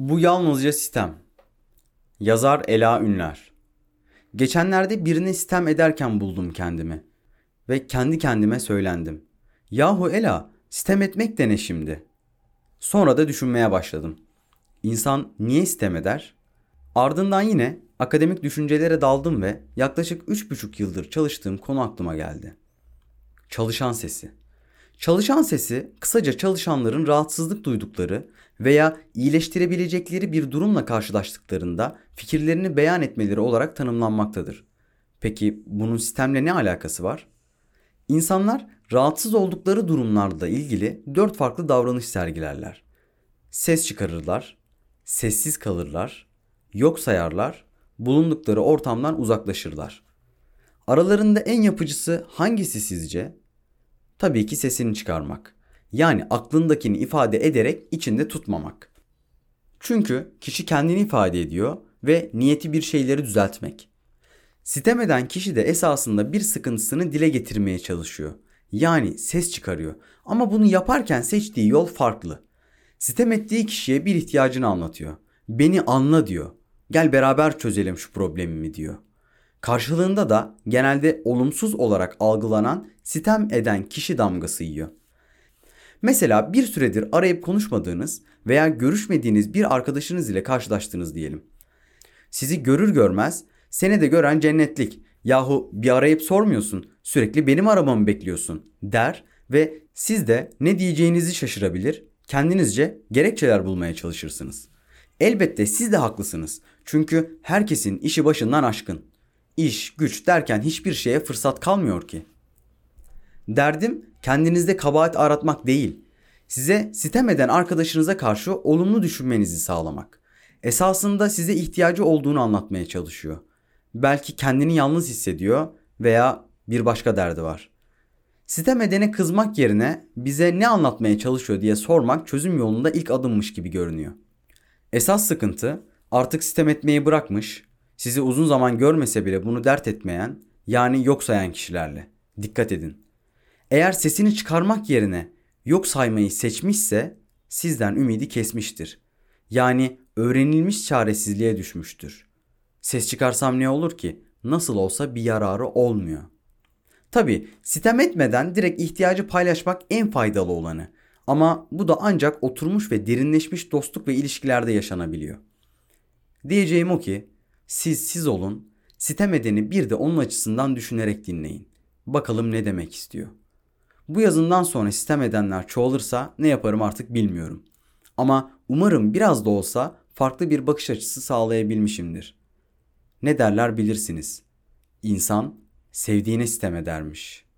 Bu yalnızca sistem. Yazar Ela Ünler. Geçenlerde birine sistem ederken buldum kendimi. Ve kendi kendime söylendim. Yahu Ela, sistem etmek de ne şimdi? Sonra da düşünmeye başladım. İnsan niye sistem eder? Ardından yine akademik düşüncelere daldım ve yaklaşık 3,5 yıldır çalıştığım konu aklıma geldi. Çalışan sesi. Çalışan sesi kısaca çalışanların rahatsızlık duydukları veya iyileştirebilecekleri bir durumla karşılaştıklarında fikirlerini beyan etmeleri olarak tanımlanmaktadır. Peki bunun sistemle ne alakası var? İnsanlar rahatsız oldukları durumlarla ilgili dört farklı davranış sergilerler. Ses çıkarırlar, sessiz kalırlar, yok sayarlar, bulundukları ortamdan uzaklaşırlar. Aralarında en yapıcısı hangisi sizce? Tabii ki sesini çıkarmak. Yani aklındakini ifade ederek içinde tutmamak. Çünkü kişi kendini ifade ediyor ve niyeti bir şeyleri düzeltmek. Sitem eden kişi de esasında bir sıkıntısını dile getirmeye çalışıyor. Yani ses çıkarıyor. Ama bunu yaparken seçtiği yol farklı. Sitem ettiği kişiye bir ihtiyacını anlatıyor. Beni anla diyor. Gel beraber çözelim şu problemimi diyor. Karşılığında da genelde olumsuz olarak algılanan sitem eden kişi damgası yiyor. Mesela bir süredir arayıp konuşmadığınız veya görüşmediğiniz bir arkadaşınız ile karşılaştınız diyelim. Sizi görür görmez seni de gören cennetlik. Yahu bir arayıp sormuyorsun. Sürekli benim aramamı bekliyorsun der ve siz de ne diyeceğinizi şaşırabilir. Kendinizce gerekçeler bulmaya çalışırsınız. Elbette siz de haklısınız. Çünkü herkesin işi başından aşkın. İş, güç derken hiçbir şeye fırsat kalmıyor ki. Derdim kendinizde kabahat aratmak değil. Size sitem eden arkadaşınıza karşı olumlu düşünmenizi sağlamak. Esasında size ihtiyacı olduğunu anlatmaya çalışıyor. Belki kendini yalnız hissediyor veya bir başka derdi var. Sitem edene kızmak yerine bize ne anlatmaya çalışıyor diye sormak çözüm yolunda ilk adımmış gibi görünüyor. Esas sıkıntı artık sitem etmeyi bırakmış, sizi uzun zaman görmese bile bunu dert etmeyen yani yok sayan kişilerle. Dikkat edin. Eğer sesini çıkarmak yerine yok saymayı seçmişse sizden ümidi kesmiştir. Yani öğrenilmiş çaresizliğe düşmüştür. Ses çıkarsam ne olur ki? Nasıl olsa bir yararı olmuyor. Tabi sitem etmeden direkt ihtiyacı paylaşmak en faydalı olanı. Ama bu da ancak oturmuş ve derinleşmiş dostluk ve ilişkilerde yaşanabiliyor. Diyeceğim o ki siz siz olun, sitem edeni bir de onun açısından düşünerek dinleyin. Bakalım ne demek istiyor. Bu yazından sonra sistem edenler çoğalırsa ne yaparım artık bilmiyorum. Ama umarım biraz da olsa farklı bir bakış açısı sağlayabilmişimdir. Ne derler bilirsiniz. İnsan sevdiğine sitem edermiş.''